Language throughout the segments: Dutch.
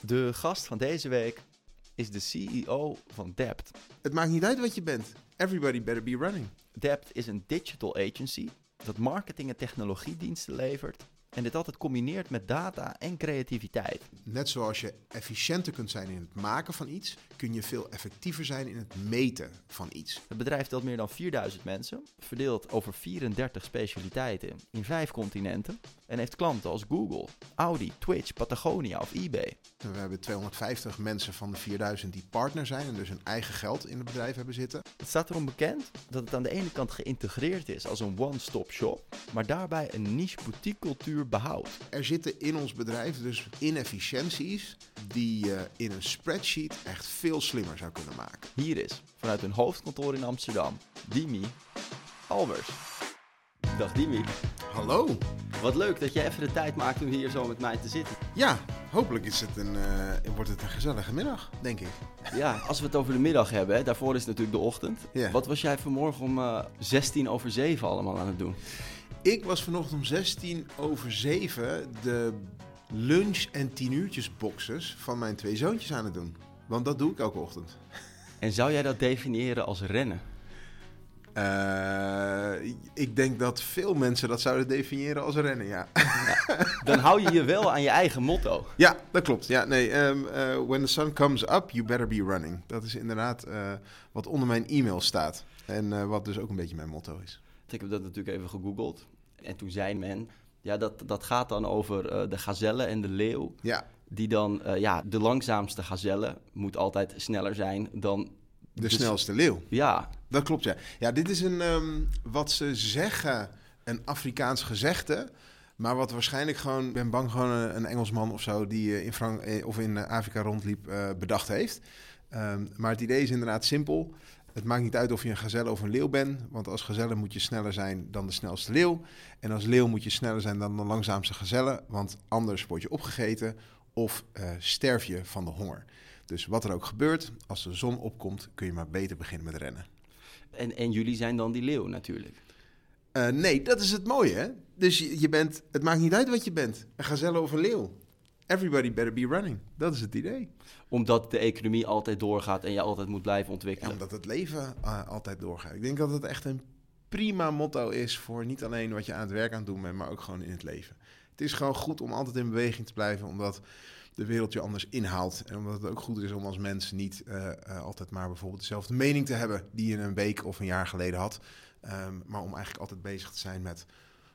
De gast van deze week is de CEO van Dept. Het maakt niet uit wat je bent. Everybody better be running. Dept is een digital agency dat marketing- en technologiediensten levert en dit altijd combineert met data en creativiteit. Net zoals je efficiënter kunt zijn in het maken van iets, kun je veel effectiever zijn in het meten van iets. Het bedrijf telt meer dan 4000 mensen, verdeeld over 34 specialiteiten in vijf continenten en heeft klanten als Google, Audi, Twitch, Patagonia of eBay. We hebben 250 mensen van de 4000 die partner zijn en dus hun eigen geld in het bedrijf hebben zitten. Het staat erom bekend dat het aan de ene kant geïntegreerd is als een one-stop shop, maar daarbij een niche boutique cultuur behoudt. Er zitten in ons bedrijf dus inefficiënties die je in een spreadsheet echt veel slimmer zou kunnen maken. Hier is, vanuit hun hoofdkantoor in Amsterdam, Dimi Albers. Dag Dimi. Hallo. Wat leuk dat je even de tijd maakt om hier zo met mij te zitten. Ja, hopelijk is het een, eh, wordt het een gezellige middag, denk ik. Ja, als we het over de middag hebben, hè, daarvoor is het natuurlijk de ochtend. Wat was jij vanmorgen om eh 16 over 7 allemaal aan het doen? Ik was vanochtend om 16 over 7 de lunch- en 10 uurtjes boxes van mijn twee zoontjes aan het doen. Want dat doe ik elke ochtend. En zou jij dat definiëren als rennen? Eh, ik denk dat veel mensen dat zouden definiëren als rennen, ja. Dan hou je je wel aan je eigen motto. ja, dat klopt. Ja, nee, ehm, eh, when the sun comes up, you better be running. Dat is inderdaad eh, wat onder mijn e-mail staat. En wat dus ook een beetje mijn motto is. Ik heb dat natuurlijk even gegoogeld. En toen zei men, ja, dat, dat gaat dan over de gazelle en de leeuw. Ja, Die dan, ja, de langzaamste gazelle moet altijd sneller zijn dan... de dus- snelste leeuw. Ja, Dat klopt, ja. Ja, dit is een, ehm, wat ze zeggen, een Afrikaans gezegde. Maar wat waarschijnlijk gewoon, ik ben bang gewoon een, een Engelsman of zo... die eh, in, Frank eh, of in eh, Afrika rondliep, bedacht heeft. Ehm, maar het idee is inderdaad simpel. Het maakt niet uit of je een gazelle of een leeuw bent. Want als gazelle moet je sneller zijn dan de snelste leeuw. En als leeuw moet je sneller zijn dan de langzaamste gazelle. Want anders word je opgegeten of sterf je van de honger. Dus wat er ook gebeurt, als de zon opkomt, kun je maar beter beginnen met rennen. en, en jullie zijn dan die leeuw natuurlijk. Eh, nee, dat is het mooie, hè? Dus je, je bent, het maakt niet uit wat je bent. Een gazelle of een leeuw. Everybody better be running. Dat is het idee. Omdat de economie altijd doorgaat en je altijd moet blijven En ontwikkelen. omdat het leven eh, altijd doorgaat. Ik denk dat het echt een prima motto is voor niet alleen wat je aan het werk aan het doen bent, maar ook gewoon in het leven. Het is gewoon goed om altijd in beweging te blijven, omdat de wereld je anders inhaalt. En omdat het ook goed is om als mens niet eh, eh, altijd maar bijvoorbeeld dezelfde mening te hebben die je een week of een jaar geleden had. Ehm, maar om eigenlijk altijd bezig te zijn met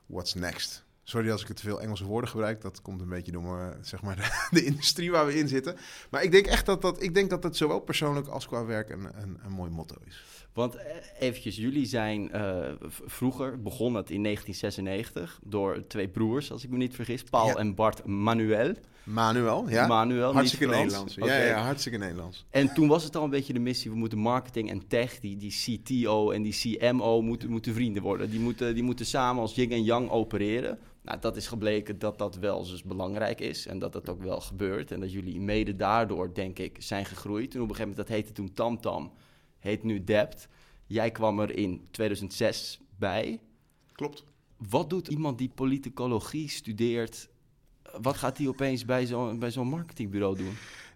what's next. Sorry als ik te veel Engelse woorden gebruik. Dat komt een beetje door mijn, zeg maar, de, de industrie waar we in zitten. Maar ik denk echt dat dat, ik denk dat dat zowel persoonlijk als qua werk een, een, een mooi motto is. Want eh, eventjes, jullie zijn eh, vroeger, begon het in 1996 door twee broers, als ik me niet vergis, Paul Ja. en Bart Manuel. Manuel, ja. Manuel, hartstikke. Nederlands. Ja, ja, hartstikke Nederlands. En toen was het al een beetje de missie, we moeten marketing en tech, die, die CTO en die CMO moeten, moeten vrienden worden. Die moeten, die moeten samen als yin en yang opereren. Nou, dat is gebleken dat dat wel dus belangrijk is en dat dat ook wel gebeurt. En dat jullie mede daardoor, denk ik, zijn gegroeid. En op een gegeven moment, dat heette toen TamTam, heet nu Dept. Jij kwam er in 2006 bij. Klopt. Wat doet iemand die politicologie studeert? Wat gaat hij opeens bij zo'n bij zo'n marketingbureau doen?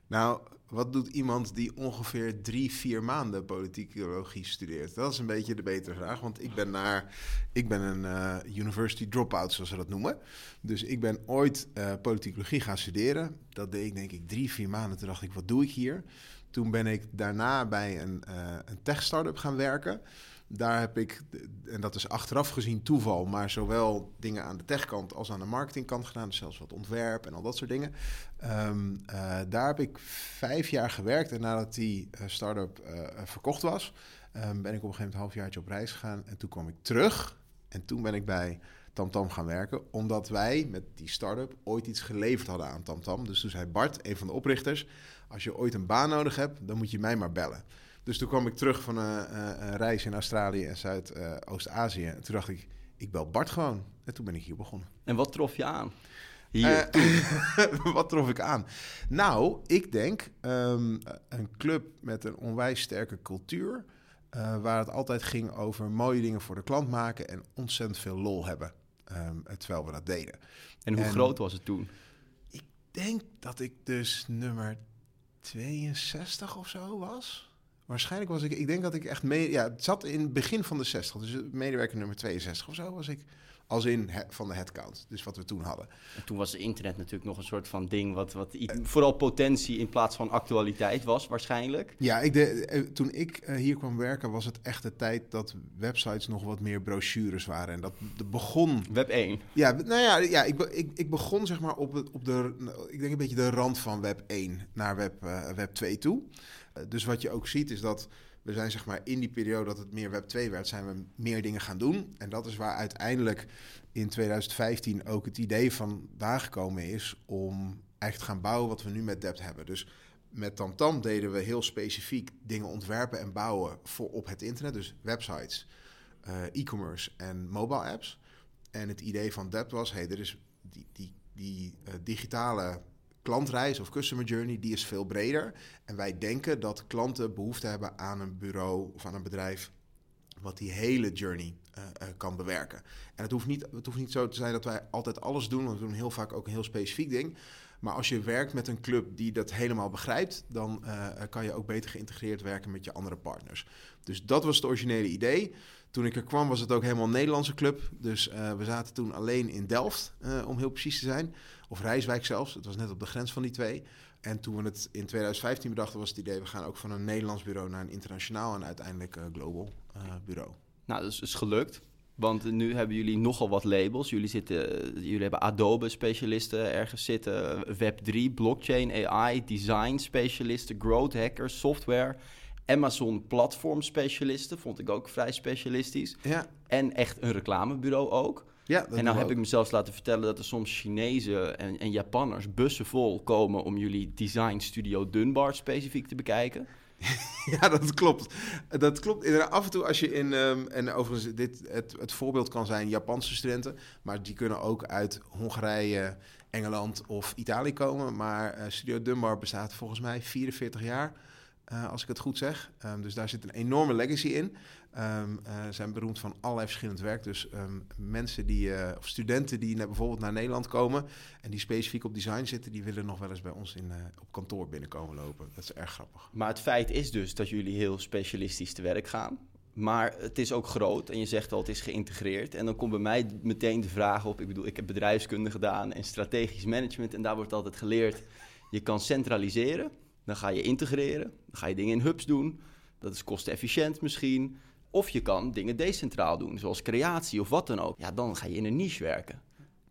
Nou, wat doet iemand die ongeveer drie, vier maanden politicologie studeert? Dat is een beetje de betere vraag. Want ik ben, naar, ik ben een eh, university dropout, zoals ze dat noemen. Dus ik ben ooit eh politicologie gaan studeren. Dat deed ik denk ik drie, vier maanden. Toen dacht ik, wat doe ik hier? Toen ben ik daarna bij een, eh, een tech-startup gaan werken. Daar heb ik, en dat is achteraf gezien toeval, maar zowel dingen aan de techkant als aan de marketingkant gedaan. Dus zelfs wat ontwerp en al dat soort dingen. Ehm, eh, daar heb ik vijf jaar gewerkt. En nadat die eh, start-up verkocht was, ehm, ben ik op een gegeven moment een halfjaartje op reis gegaan. En toen kwam ik terug. En toen ben ik bij TamTam gaan werken. Omdat wij met die start-up ooit iets geleverd hadden aan TamTam. Dus toen zei Bart, een van de oprichters... als je ooit een baan nodig hebt, dan moet je mij maar bellen. Dus toen kwam ik terug van een, een- een reis in Australië en Zuidoost-Azië. en toen dacht ik, ik bel Bart gewoon. En toen ben ik hier begonnen. En wat trof je aan? Hier, Eh, wat trof ik aan? Nou, ik denk ehm, een club met een onwijs sterke cultuur. eh, waar het altijd ging over mooie dingen voor de klant maken en ontzettend veel lol hebben. ehm, terwijl we dat deden. en hoe en- groot was het toen? denk dat ik dus nummer 62 of zo was. Waarschijnlijk was ik, ik denk dat ik echt mee, ja, het zat in het begin van de 60, dus medewerker nummer 62 of zo was ik. Als in van de headcount, dus wat we toen hadden. En toen was internet natuurlijk nog een soort van ding, wat, wat vooral potentie in plaats van actualiteit was, waarschijnlijk. Ja, ik de, eh, toen ik eh, hier kwam werken, was het echt de tijd dat websites nog wat meer brochures waren. En dat de begon. Web 1. Ja, nou ja, ja ik, ik, ik begon zeg maar op, het, op de, ik denk een beetje de rand van Web 1 naar Web, uh, web 2 toe. dus wat je ook ziet is dat we zijn zeg maar in die periode dat het meer Web 2 werd, zijn we meer dingen gaan doen. En dat is waar uiteindelijk in 2015 ook het idee van daar gekomen is om te gaan bouwen wat we nu met Dept hebben. Dus met TamTam deden we heel specifiek dingen ontwerpen en bouwen voor op het internet. Dus websites, uh, e-commerce en mobile apps. En het idee van Dept was, hey, er is die, die, die uh, digitale klantreis of customer journey, die is veel breder. En wij denken dat klanten behoefte hebben aan een bureau of aan een bedrijf wat die hele journey uh, uh, kan bewerken. En het hoeft, niet, het hoeft niet zo te zijn dat wij altijd alles doen, want we doen heel vaak ook een heel specifiek ding. Maar als je werkt met een club die dat helemaal begrijpt, dan uh, kan je ook beter geïntegreerd werken met je andere partners. Dus dat was het originele idee. Toen ik er kwam was het ook helemaal een Nederlandse club. Dus we zaten toen alleen in Delft, om heel precies te zijn. Of Rijswijk zelfs. Het was net op de grens van die twee. En toen we het in 2015 bedachten, was het idee: we gaan ook van een Nederlands bureau naar een internationaal en uiteindelijk uh, global bureau. Nou, dat is, is gelukt. Want nu hebben jullie nogal wat labels. Jullie, zitten, jullie hebben Adobe-specialisten ergens zitten, Web3, blockchain, AI, design-specialisten, growth hackers, software. Amazon platform-specialisten, vond ik ook vrij specialistisch. Ja. En echt een reclamebureau ook. Ja, en nou heb ik mezelf laten vertellen dat er soms Chinezen en, en Japanners bussen vol komen om jullie design studio Dunbar specifiek te bekijken. ja, dat klopt. Dat klopt. Af en toe als je in... Um, en overigens, dit, het, het voorbeeld kan zijn Japanse studenten. Maar die kunnen ook uit Hongarije, Engeland of Italië komen. Maar uh, Studio Dunbar bestaat volgens mij 44 jaar. Uh, als ik het goed zeg. Um, dus daar zit een enorme legacy in. Um, zijn beroemd van allerlei verschillend werk. Dus um, mensen die, uh, of studenten die naar, bijvoorbeeld naar Nederland komen en die specifiek op design zitten, die willen nog wel eens bij ons in, op kantoor binnenkomen lopen. Dat is erg grappig. Maar het feit is dus dat jullie heel specialistisch te werk gaan. Maar het is ook groot en je zegt al, het is geïntegreerd. En dan komt bij mij meteen de vraag op, ik bedoel, ik heb bedrijfskunde gedaan en strategisch management. En daar wordt altijd geleerd, je kan centraliseren, dan ga je integreren, dan ga je dingen in hubs doen. Dat is kostenefficiënt misschien. Of je kan dingen decentraal doen, zoals creatie of wat dan ook. Ja, dan ga je in een niche werken.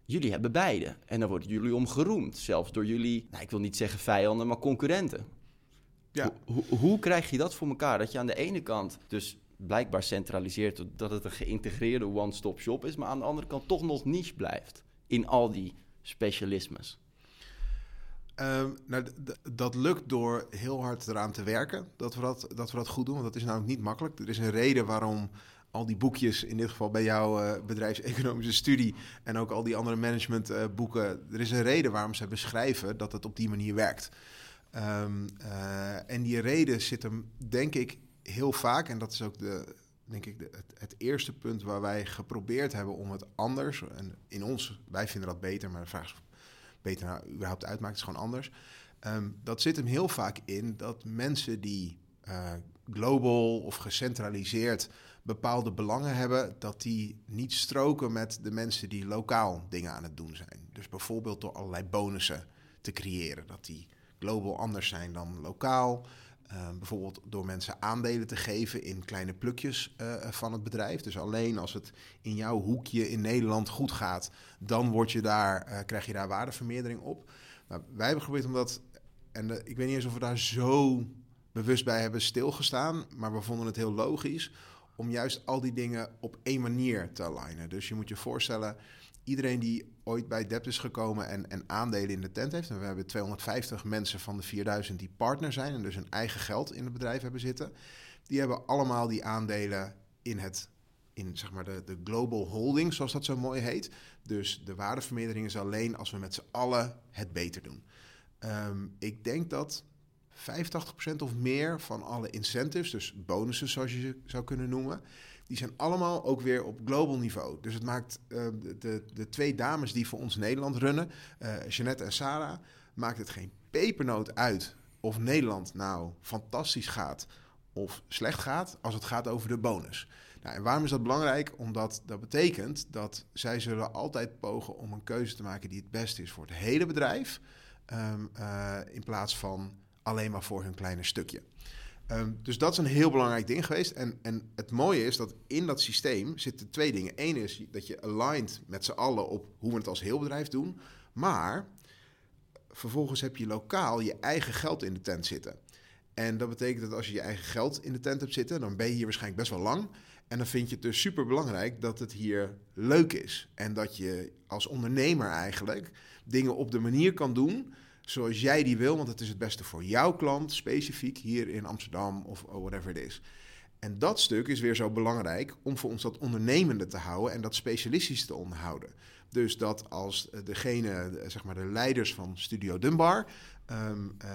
Jullie hebben beide. En dan worden jullie om geroemd. Zelfs door jullie, nou, ik wil niet zeggen vijanden, maar concurrenten. Ja. Hoe, hoe krijg je dat voor elkaar? Dat je aan de ene kant dus blijkbaar centraliseert dat het een geïntegreerde one-stop shop is, maar aan de andere kant toch nog niche blijft in al die specialismes. Um, nou, dat lukt door heel hard eraan te werken, dat we dat, dat we dat goed doen. Want dat is namelijk niet makkelijk. Er is een reden waarom al die boekjes, in dit geval bij jouw uh, bedrijfseconomische studie... en ook al die andere managementboeken... Uh, er is een reden waarom ze beschrijven dat het op die manier werkt. Um, uh, en die reden zit hem, denk ik, heel vaak... en dat is ook de, denk ik, het, het, eerste punt waar wij geprobeerd hebben om het anders... en in ons, wij vinden dat beter, maar de vraag is beter nou überhaupt uitmaakt, is gewoon anders. Um, dat zit hem heel vaak in dat mensen die uh, global of gecentraliseerd bepaalde belangen hebben, dat die niet stroken met de mensen die lokaal dingen aan het doen zijn. Dus bijvoorbeeld door allerlei bonussen te creëren, dat die global anders zijn dan lokaal. Uh, bijvoorbeeld door mensen aandelen te geven in kleine plukjes uh, van het bedrijf. Dus alleen als het in jouw hoekje in Nederland goed gaat, dan word je daar, uh, krijg je daar waardevermeerdering op. Maar wij hebben geprobeerd om dat, en ik weet niet eens of we daar zo bewust bij hebben stilgestaan, maar we vonden het heel logisch om juist al die dingen op één manier te alignen. Dus je moet je voorstellen, iedereen die ooit bij Dept is gekomen en, en aandelen in de tent heeft. En we hebben 250 mensen van de 4000 die partner zijn en dus hun eigen geld in het bedrijf hebben zitten. Die hebben allemaal die aandelen in het in zeg maar de, de global holding, zoals dat zo mooi heet. Dus de waardevermeerdering is alleen als we met z'n allen het beter doen. Um, ik denk dat 85% of meer van alle incentives, dus bonussen zoals je ze zou kunnen noemen, die zijn allemaal ook weer op global niveau. Dus het maakt uh, de, de twee dames die voor ons Nederland runnen, uh, Jeannette en Sarah, maakt het geen pepernoot uit of Nederland nou fantastisch gaat of slecht gaat als het gaat over de bonus. Nou, en waarom is dat belangrijk? Omdat dat betekent dat zij zullen altijd pogen om een keuze te maken die het beste is voor het hele bedrijf, ehm, eh, in plaats van alleen maar voor hun kleine stukje. Ehm, dus dat is een heel belangrijk ding geweest. En, en het mooie is dat in dat systeem zitten twee dingen. Eén is dat je aligned met z'n allen op hoe we het als heel bedrijf doen. Maar vervolgens heb je lokaal je eigen geld in de tent zitten. En dat betekent dat als je je eigen geld in de tent hebt zitten, dan ben je hier waarschijnlijk best wel lang. En dan vind je het dus super belangrijk dat het hier leuk is. En dat je als ondernemer eigenlijk dingen op de manier kan doen zoals jij die wil, want het is het beste voor jouw klant, specifiek hier in Amsterdam of whatever it is. En dat stuk is weer zo belangrijk om voor ons dat ondernemende te houden en dat specialistisch te onderhouden. Dus dat als degene, zeg maar de leiders van Studio Dunbar, ehm, eh,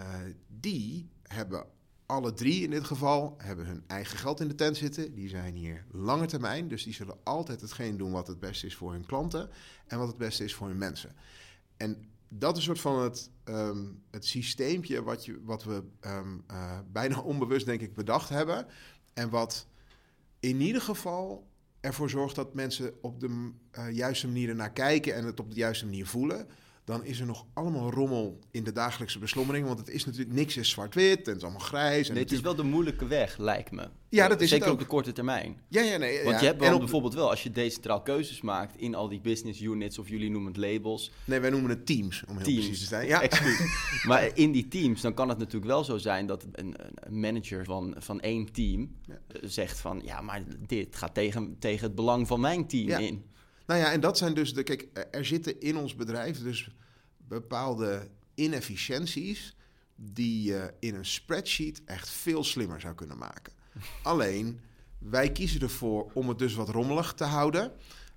die hebben alle drie in dit geval hebben hun eigen geld in de tent zitten. Die zijn hier lange termijn, dus die zullen altijd hetgeen doen wat het beste is voor hun klanten en wat het beste is voor hun mensen. En dat is een soort van het, um, het systeempje wat, je, wat we um, uh, bijna onbewust, denk ik, bedacht hebben. En wat in ieder geval ervoor zorgt dat mensen op de uh, juiste manier ernaar kijken en het op de juiste manier voelen dan is er nog allemaal rommel in de dagelijkse beslommering. Want het is natuurlijk niks is zwart-wit en het is allemaal grijs. En nee, het is wel de moeilijke weg, lijkt me. Ja, dat is Zeker het op de korte termijn. Ja, ja, nee. Want ja. je hebt wel bijvoorbeeld wel, als je decentraal keuzes maakt in al die business units, of jullie noemen het labels. Nee, wij noemen het teams, om heel teams. precies te zijn. Ja, maar in die teams, dan kan het natuurlijk wel zo zijn dat een, een manager van, van één team ja. zegt van, ja, maar dit gaat tegen, tegen het belang van mijn team ja. in. Nou ja, en dat zijn dus de, kijk, er zitten in ons bedrijf dus bepaalde inefficiënties die je in een spreadsheet echt veel slimmer zou kunnen maken. Alleen, wij kiezen ervoor om het dus wat rommelig te houden.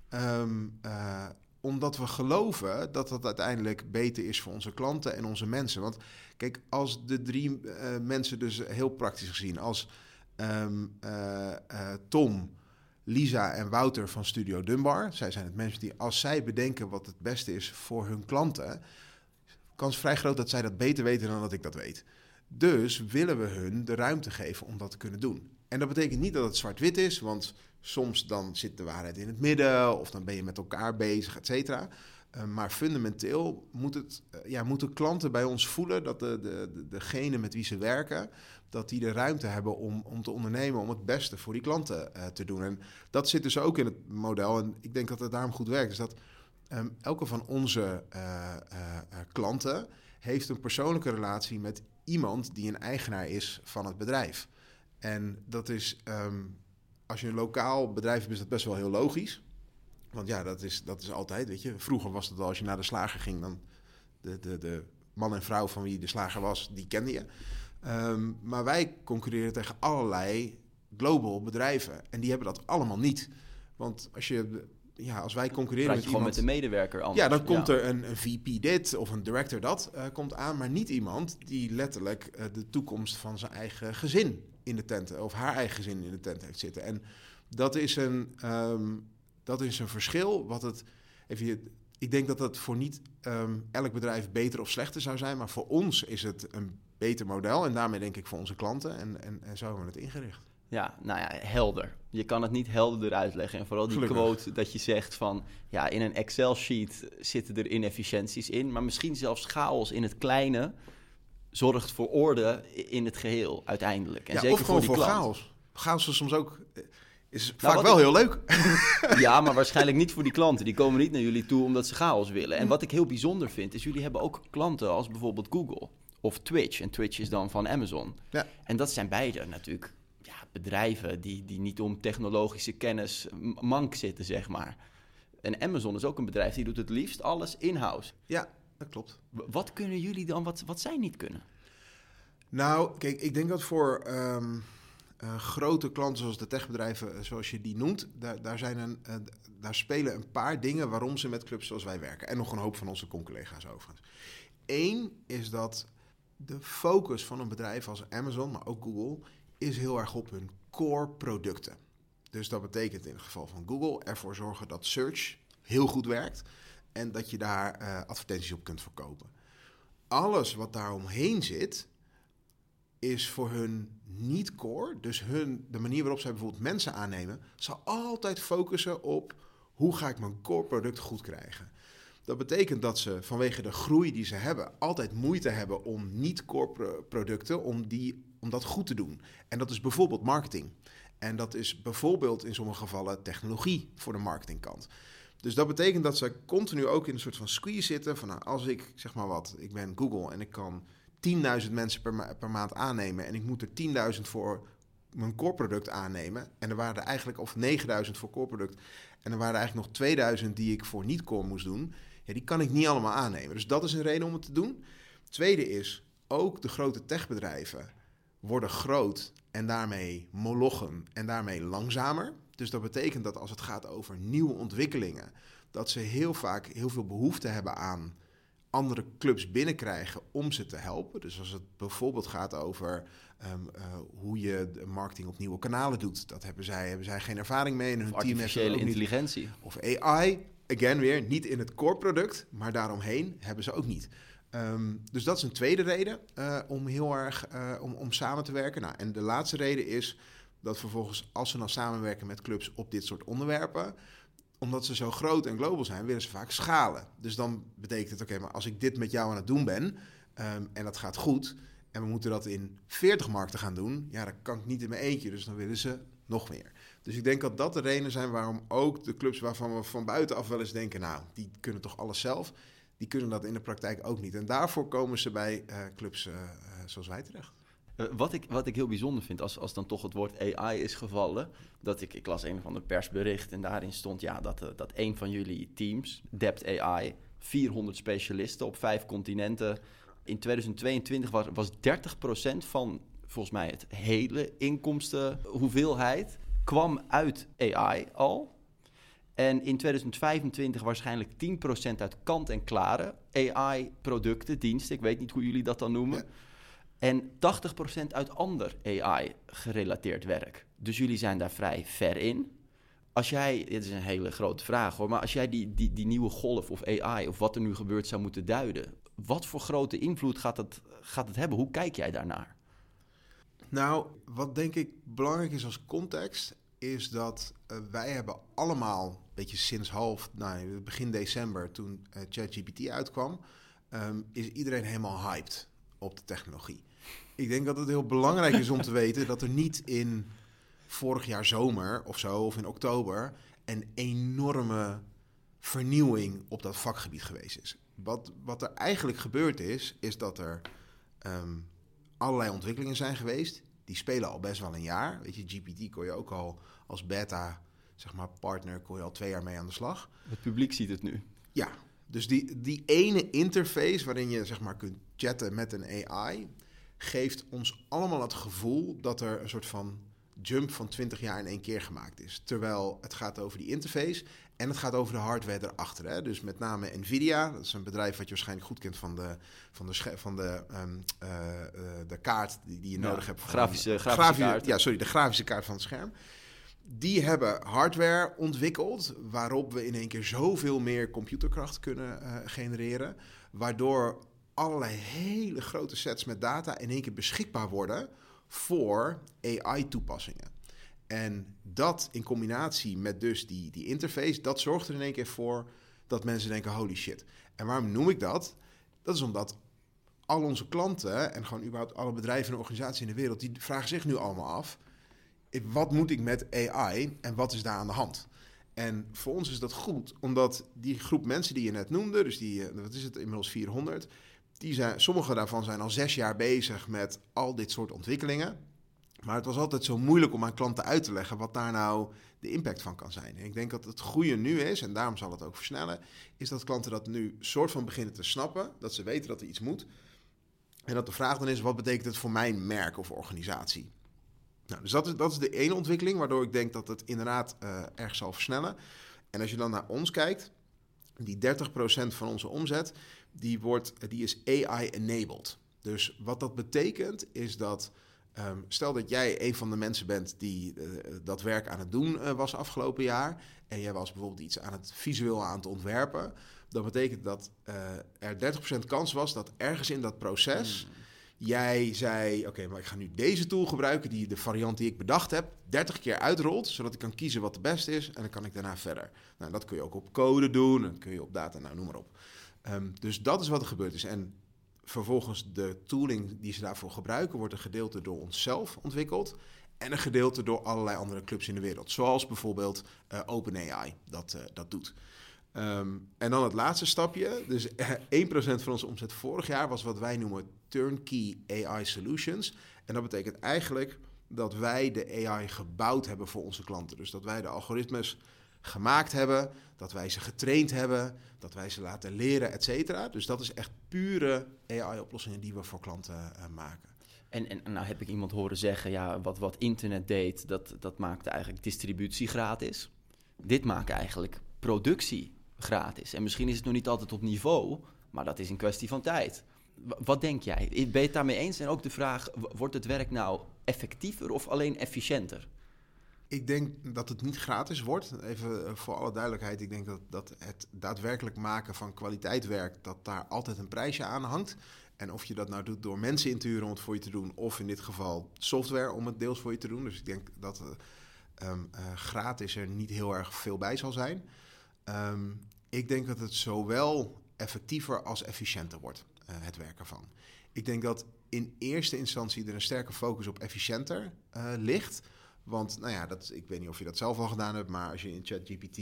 Um, uh, omdat we geloven dat dat uiteindelijk beter is voor onze klanten en onze mensen. Want kijk, als de drie uh, mensen dus heel praktisch gezien, als um, uh, Tom, Lisa en Wouter van Studio Dunbar. Zij zijn het mensen die, als zij bedenken wat het beste is voor hun klanten, kans vrij groot dat zij dat beter weten dan dat ik dat weet. Dus willen we hun de ruimte geven om dat te kunnen doen. En dat betekent niet dat het zwart-wit is, want soms dan zit de waarheid in het midden of dan ben je met elkaar bezig, et cetera. Uh, maar fundamenteel moet het, uh, ja, moeten klanten bij ons voelen dat de, de, de, degene met wie ze werken, dat die de ruimte hebben om, om te ondernemen, om het beste voor die klanten uh, te doen. En dat zit dus ook in het model. En ik denk dat het daarom goed werkt. Dus dat um, elke van onze klanten heeft een persoonlijke relatie met iemand die een eigenaar is van het bedrijf. En dat is, um, als je een lokaal bedrijf hebt, is dat best wel heel logisch. Want ja, dat is, dat is altijd, weet je. Vroeger was het al, als je naar de slager ging, dan de, de, de man en vrouw van wie de slager was, die kende je. Um, maar wij concurreren tegen allerlei global bedrijven. En die hebben dat allemaal niet. Want als je ja, als wij concurreren met iemand... met de medewerker anders. Ja, dan komt ja. er een, een, VP dit of een director dat uh, komt aan. Maar niet iemand die letterlijk uh, de toekomst van zijn eigen gezin in de tent... of haar eigen gezin in de tent heeft zitten. En dat is een, um, dat is een verschil wat het... Even, ik denk dat dat voor niet um, elk bedrijf beter of slechter zou zijn. Maar voor ons is het een beter model. En daarmee denk ik voor onze klanten. En, en, en zo hebben we het ingericht. Ja, nou ja, helder. Je kan het niet helderder uitleggen. En vooral die Gelukkig. quote dat je zegt van... ja, in een Excel-sheet zitten er inefficiënties in... maar misschien zelfs chaos in het kleine... zorgt voor orde in het geheel uiteindelijk. En ja, zeker of gewoon voor, die voor chaos. Chaos is soms ook... is Nou, vaak wel ik- heel leuk. Ja, maar waarschijnlijk niet voor die klanten. Die komen niet naar jullie toe omdat ze chaos willen. En wat ik heel bijzonder vind, is jullie hebben ook klanten als bijvoorbeeld Google of Twitch. En Twitch is dan van Amazon. Ja. En dat zijn beide natuurlijk ja, bedrijven die, die niet om technologische kennis mank zitten, zeg maar. En Amazon is ook een bedrijf die doet het liefst alles in-house. Ja, dat klopt. Wat kunnen jullie dan, wat, wat zij niet kunnen? Nou, kijk, ik denk dat voor ehm, eh, grote klanten zoals de techbedrijven, eh, zoals je die noemt, daar, daar, zijn een, eh, daar spelen een paar dingen waarom ze met clubs zoals wij werken. En nog een hoop van onze con-collega's overigens. Eén is dat de focus van een bedrijf als Amazon, maar ook Google, is heel erg op hun core producten. Dus dat betekent in het geval van Google ervoor zorgen dat search heel goed werkt en dat je daar advertenties op kunt verkopen. alles wat daar omheen zit, is voor hun niet core. Dus hun, de manier waarop zij bijvoorbeeld mensen aannemen, zal altijd focussen op hoe ga ik mijn core product goed krijgen. Dat betekent dat ze vanwege de groei die ze hebben, altijd moeite hebben om niet-core producten, om, die, om dat goed te doen. En dat is bijvoorbeeld marketing. En dat is bijvoorbeeld in sommige gevallen technologie voor de marketingkant. Dus dat betekent dat ze continu ook in een soort van squeeze zitten. Van nou, als ik zeg maar wat, ik ben Google en ik kan 10.000 mensen per, per maand aannemen en ik moet er 10.000 voor mijn core product aannemen. En er waren er eigenlijk, of 9000 voor core product. En er waren er eigenlijk nog 2000 die ik voor niet-core moest doen. Ja, die kan ik niet allemaal aannemen. Dus dat is een reden om het te doen. Tweede is, ook de grote techbedrijven worden groot en daarmee molochen en daarmee langzamer. Dus dat betekent dat als het gaat over nieuwe ontwikkelingen, dat ze heel vaak heel veel behoefte hebben aan andere clubs binnenkrijgen om ze te helpen. Dus als het bijvoorbeeld gaat over ehm, eh, hoe je de marketing op nieuwe kanalen doet, dat hebben zij, hebben zij geen ervaring mee. En hun of team artificiële intelligentie. Of AI, again weer, niet in het core product, maar daaromheen hebben ze ook niet. Ehm, dus dat is een tweede reden uh, om heel erg uh, om, om samen te werken. Nou, en de laatste reden is dat vervolgens, als ze dan samenwerken met clubs op dit soort onderwerpen, omdat ze zo groot en global zijn, willen ze vaak schalen. Dus dan betekent het, oké, maar als ik dit met jou aan het doen ben um, en dat gaat goed, en we moeten dat in 40 markten gaan doen, ja, dan kan ik niet in mijn eentje. Dus dan willen ze nog meer. Dus ik denk dat dat de redenen zijn waarom ook de clubs waarvan we van buitenaf wel eens denken, nou, die kunnen toch alles zelf, die kunnen dat in de praktijk ook niet. En daarvoor komen ze bij uh, clubs uh, zoals wij terecht. Eh, wat ik, wat ik heel bijzonder vind, als, als dan toch het woord AI is gevallen, dat ik, ik las een van de persbericht en daarin stond ja, dat, uh, dat een van jullie teams, Dept AI, 400 specialisten op vijf continenten. In 2022 was, was 30% van volgens mij het hele inkomstenhoeveelheid kwam uit AI al. En in 2025 waarschijnlijk 10% uit kant-en-klare AI-producten, diensten. Ik weet niet hoe jullie dat dan noemen. En 80% uit ander AI-gerelateerd werk. Dus jullie zijn daar vrij ver in. Als jij, dit is een hele grote vraag hoor, maar als jij die, die, die nieuwe golf of AI of wat er nu gebeurt zou moeten duiden, wat voor grote invloed gaat het, gaat het hebben? Hoe kijk jij daarnaar? Nou, wat denk ik belangrijk is als context, is dat uh, wij hebben allemaal, een beetje sinds half, nou, begin december, toen uh, ChatGPT uitkwam, um, is iedereen helemaal hyped op de technologie. Ik denk dat het heel belangrijk is om te weten dat er niet in vorig jaar zomer of zo, of in oktober, een enorme vernieuwing op dat vakgebied geweest is. Wat, wat er eigenlijk gebeurd is, is dat er um, allerlei ontwikkelingen zijn geweest. Die spelen al best wel een jaar. Weet je, GPT kon je ook al als beta, zeg maar, partner, kon je al twee jaar mee aan de slag. Het publiek ziet het nu. Ja, dus die, die ene interface waarin je zeg maar kunt chatten met een AI, geeft ons allemaal het gevoel dat er een soort van jump van 20 jaar in één keer gemaakt is. Terwijl het gaat over die interface en het gaat over de hardware erachter. Hè? Dus met name Nvidia, dat is een bedrijf wat je waarschijnlijk goed kent van de, van de, van de, um, uh, de kaart die, die je ja, nodig hebt. Grafische, een, grafische, grafische kaart. Ja, sorry, de grafische kaart van het scherm. Die hebben hardware ontwikkeld waarop we in één keer zoveel meer computerkracht kunnen uh, genereren. Waardoor allerlei hele grote sets met data in één keer beschikbaar worden voor AI-toepassingen. En dat in combinatie met dus die, die interface, dat zorgt er in één keer voor dat mensen denken: holy shit. En waarom noem ik dat? Dat is omdat al onze klanten en gewoon überhaupt alle bedrijven en organisaties in de wereld, die vragen zich nu allemaal af: wat moet ik met AI en wat is daar aan de hand? En voor ons is dat goed, omdat die groep mensen die je net noemde, dus die, wat is het, inmiddels 400, die zijn, sommige daarvan zijn al zes jaar bezig met al dit soort ontwikkelingen. Maar het was altijd zo moeilijk om aan klanten uit te leggen wat daar nou de impact van kan zijn. En ik denk dat het goede nu is, en daarom zal het ook versnellen, is dat klanten dat nu soort van beginnen te snappen. Dat ze weten dat er iets moet. En dat de vraag dan is, wat betekent het voor mijn merk of organisatie? Nou, dus dat is, dat is de ene ontwikkeling, waardoor ik denk dat het inderdaad uh, erg zal versnellen. En als je dan naar ons kijkt, die 30% van onze omzet, die, wordt, die is AI-enabled. Dus wat dat betekent, is dat... Um, stel dat jij een van de mensen bent die uh, dat werk aan het doen uh, was afgelopen jaar. En jij was bijvoorbeeld iets aan het visueel aan het ontwerpen. Dat betekent dat uh, er 30% kans was dat ergens in dat proces Hmm. jij zei: Oké, maar ik ga nu deze tool gebruiken, die de variant die ik bedacht heb, 30 keer uitrolt, zodat ik kan kiezen wat de beste is en dan kan ik daarna verder. Nou, dat kun je ook op code doen, dat kun je op data, nou noem maar op. Um, dus dat is wat er gebeurd is. En vervolgens de tooling die ze daarvoor gebruiken, wordt een gedeelte door onszelf ontwikkeld. En een gedeelte door allerlei andere clubs in de wereld. Zoals bijvoorbeeld uh, OpenAI dat, uh, dat doet. Um, en dan het laatste stapje. Dus uh, 1% van onze omzet vorig jaar was wat wij noemen turnkey AI solutions. En dat betekent eigenlijk dat wij de AI gebouwd hebben voor onze klanten. Dus dat wij de algoritmes gemaakt hebben, dat wij ze getraind hebben, dat wij ze laten leren, et cetera. Dus dat is echt pure AI-oplossingen die we voor klanten uh, maken. En, en nou heb ik iemand horen zeggen, ja, wat, wat internet deed, dat, dat maakte eigenlijk distributie gratis. Dit maakt eigenlijk productie gratis. En misschien is het nog niet altijd op niveau, maar dat is een kwestie van tijd. Wat denk jij? Ben je het daarmee eens? En ook de vraag, wordt het werk nou effectiever of alleen efficiënter? Ik denk dat het niet gratis wordt. Even eh, voor alle duidelijkheid. Ik denk dat, dat het daadwerkelijk maken van kwaliteitswerk... dat daar altijd een prijsje aan hangt. En of je dat nou doet door mensen in te huren om het voor je te doen... of in dit geval software om het deels voor je te doen. Dus ik denk dat um, gratis er niet heel erg veel bij zal zijn. Um, ik denk dat het zowel effectiever als efficiënter wordt, het werk ervan. Ik denk dat in eerste instantie er een sterke focus op efficiënter ligt... Want nou ja, dat, ik weet niet of je dat zelf al gedaan hebt, maar als je in ChatGPT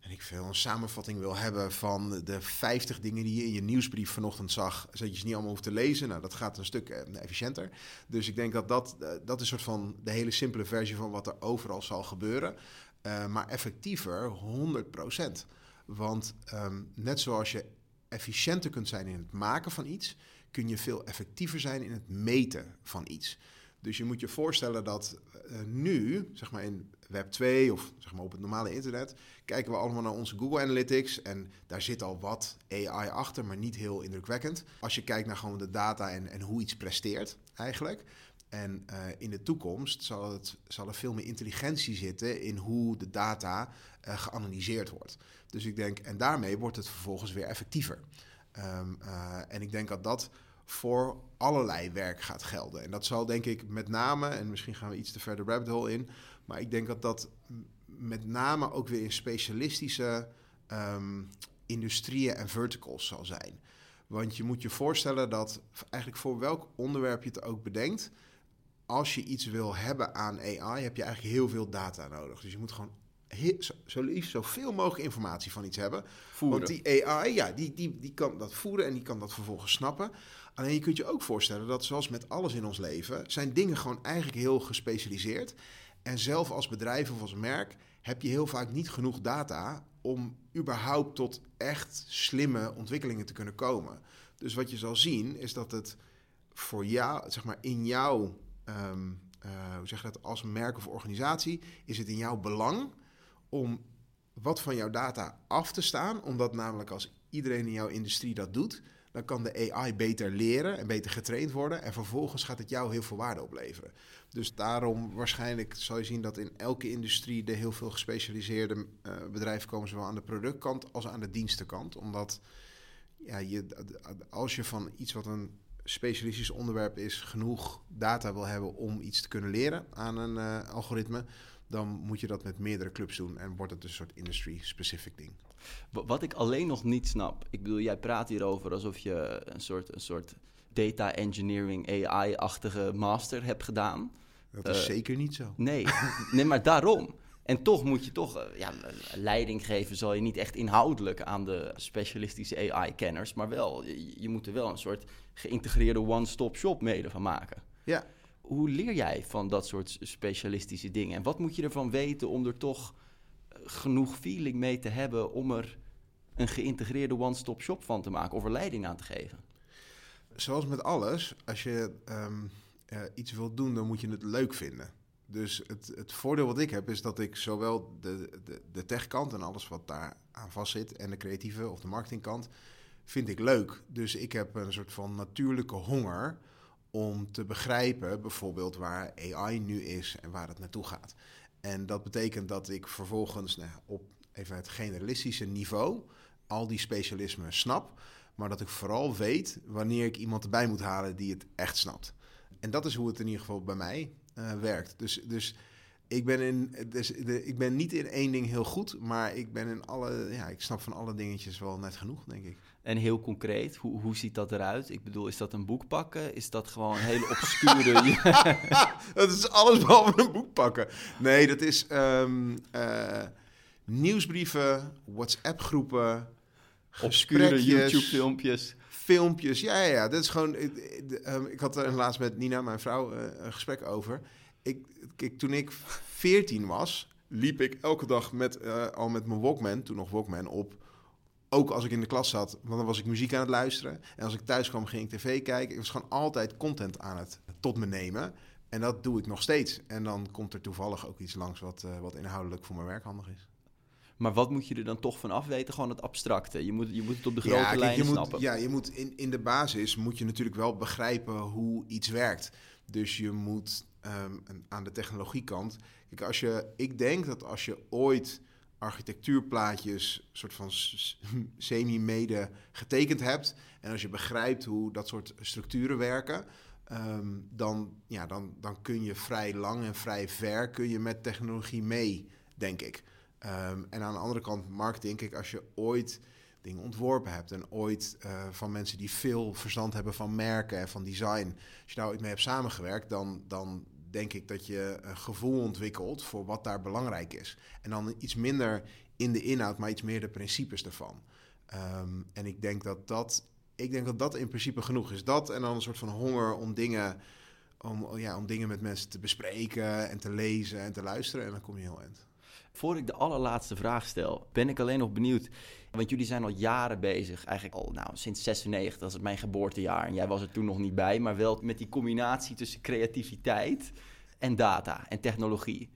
en ik veel een samenvatting wil hebben van de 50 dingen die je in je nieuwsbrief vanochtend zag, zodat je ze niet allemaal hoeft te lezen, nou dat gaat een stuk efficiënter. Dus ik denk dat dat, uh, dat is soort van de hele simpele versie van wat er overal zal gebeuren. Uh, maar effectiever 100%. Want um, net zoals je efficiënter kunt zijn in het maken van iets, kun je veel effectiever zijn in het meten van iets. Dus je moet je voorstellen dat uh, nu, zeg maar in Web 2 of zeg maar op het normale internet, kijken we allemaal naar onze Google Analytics en daar zit al wat AI achter, maar niet heel indrukwekkend. Als je kijkt naar gewoon de data en, en hoe iets presteert eigenlijk. En uh, in de toekomst zal, het, zal er veel meer intelligentie zitten in hoe de data uh, geanalyseerd wordt. Dus ik denk, en daarmee wordt het vervolgens weer effectiever. Uh, en ik denk dat dat voor allerlei werk gaat gelden. En dat zal denk ik met name, en misschien gaan we iets te verder rabbit hole in, maar ik denk dat dat met name ook weer in specialistische um, industrieën en verticals zal zijn. Want je moet je voorstellen dat eigenlijk voor welk onderwerp je het ook bedenkt, als je iets wil hebben aan AI, heb je eigenlijk heel veel data nodig. Dus je moet gewoon zo liefst zoveel mogelijk informatie van iets hebben. Voeren. Want die AI, ja, die, die, die kan dat voeren en die kan dat vervolgens snappen. Alleen je kunt je ook voorstellen dat zoals met alles in ons leven... zijn dingen gewoon eigenlijk heel gespecialiseerd. En zelf als bedrijf of als merk heb je heel vaak niet genoeg data... om überhaupt tot echt slimme ontwikkelingen te kunnen komen. Dus wat je zal zien is dat het voor jou, zeg maar in jouw... Um, uh, hoe zeg je dat, als merk of organisatie... is het in jouw belang om wat van jouw data af te staan. Omdat namelijk als iedereen in jouw industrie dat doet, dan kan de AI beter leren en beter getraind worden. En vervolgens gaat het jou heel veel waarde opleveren. Dus daarom waarschijnlijk zal je zien dat in elke industrie er heel veel gespecialiseerde uh, bedrijven komen, zowel aan de productkant als aan de dienstenkant. Omdat ja, je, als je van iets wat een specialistisch onderwerp is, genoeg data wil hebben om iets te kunnen leren aan een uh, algoritme dan moet je dat met meerdere clubs doen en wordt het een soort industry-specific ding. Wat ik alleen nog niet snap, ik bedoel, jij praat hierover alsof je een soort, een soort data engineering AI-achtige master hebt gedaan. Dat is uh, zeker niet zo. Nee, nee, maar daarom. En toch moet je toch, uh, ja, leiding geven zal je niet echt inhoudelijk aan de specialistische AI-kenners, maar wel, je, je moet er wel een soort geïntegreerde one-stop shop mede van maken. Ja, hoe leer jij van dat soort specialistische dingen? En wat moet je ervan weten om er toch genoeg feeling mee te hebben om er een geïntegreerde one-stop shop van te maken of er leiding aan te geven? Zoals met alles, als je uh, iets wilt doen, dan moet je het leuk vinden. Dus het, het voordeel wat ik heb is dat ik zowel de, de, de techkant en alles wat daar aan vast zit en de creatieve of de marketingkant vind ik leuk. Dus ik heb een soort van natuurlijke honger om te begrijpen bijvoorbeeld waar AI nu is en waar het naartoe gaat. En dat betekent dat ik vervolgens nou, op even het generalistische niveau al die specialismen snap, maar dat ik vooral weet wanneer ik iemand erbij moet halen die het echt snapt. En dat is hoe het in ieder geval bij mij uh, werkt. Dus, dus ik ben, in, dus de, ik ben niet in één ding heel goed, maar ik ben in alle, ja, ik snap van alle dingetjes wel net genoeg, denk ik. En heel concreet, hoe, hoe ziet dat eruit? Ik bedoel, is dat een boek pakken? Is dat gewoon een hele obscure... dat is alles behalve een boek pakken. Nee, dat is um, uh, nieuwsbrieven, WhatsApp-groepen, obscure YouTube-filmpjes. Filmpjes, ja, ja, ja. Dat is gewoon... Ik, ik had er laatst met Nina, mijn vrouw, uh, een gesprek over ik, ik, toen ik 14 was, liep ik elke dag met, uh, al met mijn Walkman, toen nog Walkman, op. Ook als ik in de klas zat, want dan was ik muziek aan het luisteren. En als ik thuis kwam, ging ik tv kijken. Ik was gewoon altijd content aan het tot me nemen. En dat doe ik nog steeds. En dan komt er toevallig ook iets langs wat, uh, wat inhoudelijk voor mijn werk handig is. Maar wat moet je er dan toch van afweten? Gewoon het abstracte. Je moet, je moet het op de grote ja, lijnen je snappen. Moet, ja, je moet in, in de basis moet je natuurlijk wel begrijpen hoe iets werkt. Dus je moet um, aan de technologiekant. Kijk, als je, ik denk dat als je ooit architectuurplaatjes soort van semi-mede getekend hebt. En als je begrijpt hoe dat soort structuren werken. Um, dan, ja, dan, dan kun je vrij lang en vrij ver kun je met technologie mee, denk ik. Um, en aan de andere kant, marketing, denk ik, als je ooit dingen ontworpen hebt. En ooit uh, van mensen die veel verstand hebben van merken en van design. Als je daar ooit mee hebt samengewerkt, dan, dan denk ik dat je een gevoel ontwikkelt voor wat daar belangrijk is. En dan iets minder in de inhoud, maar iets meer de principes ervan. Um, en ik denk dat dat, ik denk dat dat in principe genoeg is. Dat en dan een soort van honger om dingen, om, ja, om dingen met mensen te bespreken en te lezen en te luisteren. En dan kom je heel eind. Voor ik de allerlaatste vraag stel, ben ik alleen nog benieuwd. Want jullie zijn al jaren bezig, eigenlijk al nou, sinds 96, dat is mijn geboortejaar. En jij was er toen nog niet bij, maar wel met die combinatie tussen creativiteit en data en technologie.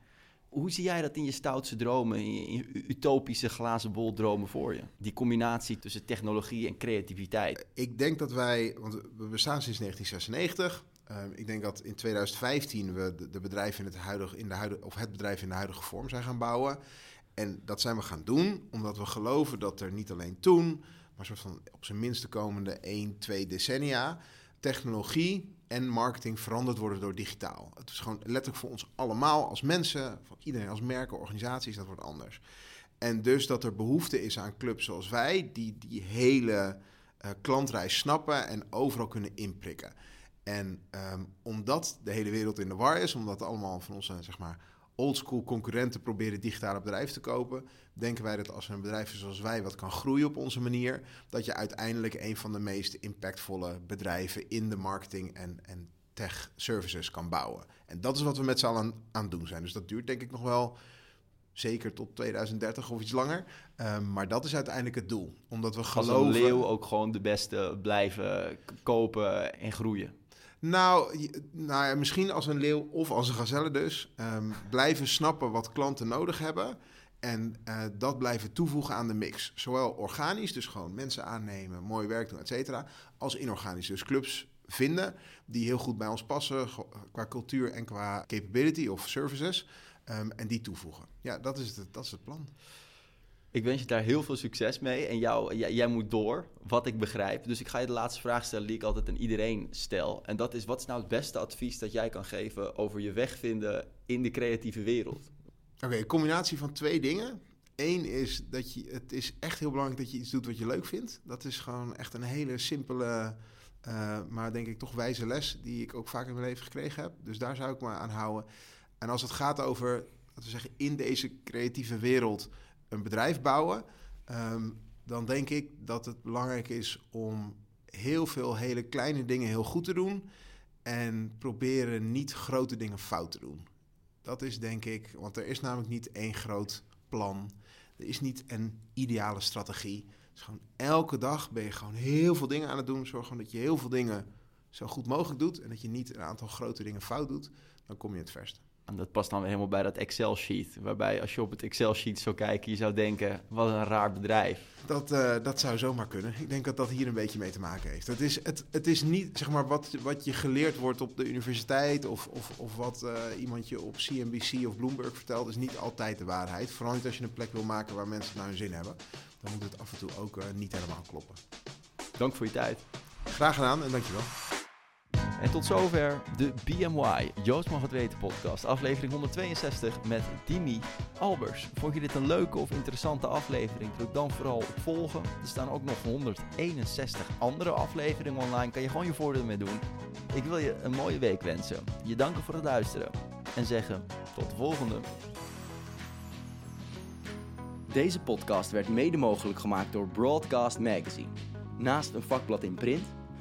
Hoe zie jij dat in je stoutste dromen, in je utopische glazen bol dromen voor je? Die combinatie tussen technologie en creativiteit. Ik denk dat wij, want we bestaan sinds 1996. Uh, ik denk dat in 2015 we de, bedrijven in het, huidige, in de huidige, of het bedrijf in de huidige vorm zijn gaan bouwen. En dat zijn we gaan doen omdat we geloven dat er niet alleen toen, maar van op zijn minst de komende 1, 2 decennia technologie en marketing veranderd worden door digitaal. Het is gewoon letterlijk voor ons allemaal als mensen, voor iedereen als merken, organisaties, dat wordt anders. En dus dat er behoefte is aan clubs zoals wij, die die hele uh, klantreis snappen en overal kunnen inprikken. En um, omdat de hele wereld in de war is, omdat allemaal van onze zeg maar, oldschool concurrenten proberen digitale bedrijven te kopen, denken wij dat als een bedrijf zoals wij wat kan groeien op onze manier, dat je uiteindelijk een van de meest impactvolle bedrijven in de marketing en, en tech services kan bouwen. En dat is wat we met z'n allen aan het doen zijn. Dus dat duurt denk ik nog wel zeker tot 2030 of iets langer. Um, maar dat is uiteindelijk het doel. Omdat we geloven... Als een leeuw ook gewoon de beste blijven kopen en groeien. Nou, nou ja, misschien als een leeuw of als een gazelle dus. Um, blijven snappen wat klanten nodig hebben. En uh, dat blijven toevoegen aan de mix. Zowel organisch, dus gewoon mensen aannemen, mooi werk doen, et cetera. Als inorganisch, dus clubs vinden die heel goed bij ons passen qua cultuur en qua capability of services. Um, en die toevoegen. Ja, dat is het, dat is het plan. Ik wens je daar heel veel succes mee. En jou, jij, moet door, wat ik begrijp. Dus ik ga je de laatste vraag stellen die ik altijd aan iedereen stel. En dat is, wat is nou het beste advies dat jij kan geven over je weg vinden in de creatieve wereld? Oké, een combinatie van twee dingen. Eén is dat je, het is echt heel belangrijk dat je iets doet wat je leuk vindt. Dat is gewoon echt een hele simpele, uh, maar denk ik toch wijze les die ik ook vaak in mijn leven gekregen heb. Dus daar zou ik me aan houden. En als het gaat over, laten we zeggen, in deze creatieve wereld een bedrijf bouwen, um, dan denk ik dat het belangrijk is om heel veel hele kleine dingen heel goed te doen en proberen niet grote dingen fout te doen. Dat is denk ik, want er is namelijk niet één groot plan. Er is niet een ideale strategie. Dus gewoon elke dag ben je gewoon heel veel dingen aan het doen. Zorg gewoon dat je heel veel dingen zo goed mogelijk doet en dat je niet een aantal grote dingen fout doet. Dan kom je het verste. En dat past dan weer helemaal bij dat Excel-sheet. Waarbij als je op het Excel-sheet zou kijken, je zou denken, wat een raar bedrijf. Dat, uh, dat zou zomaar kunnen. Ik denk dat dat hier een beetje mee te maken heeft. Het is, het, het is niet zeg maar, wat, wat je geleerd wordt op de universiteit of, of, of wat uh, iemand je op CNBC of Bloomberg vertelt, is niet altijd de waarheid. Vooral niet als je een plek wil maken waar mensen naar hun zin hebben. Dan moet het af en toe ook uh, niet helemaal kloppen. Dank voor je tijd. Graag gedaan en dankjewel. En tot zover de BMY, Joost mag het weten podcast, aflevering 162 met Dimi Albers. Vond je dit een leuke of interessante aflevering? Druk dan vooral op volgen. Er staan ook nog 161 andere afleveringen online, kan je gewoon je voordeel mee doen. Ik wil je een mooie week wensen, je danken voor het luisteren en zeggen tot de volgende. Deze podcast werd mede mogelijk gemaakt door Broadcast Magazine. Naast een vakblad in print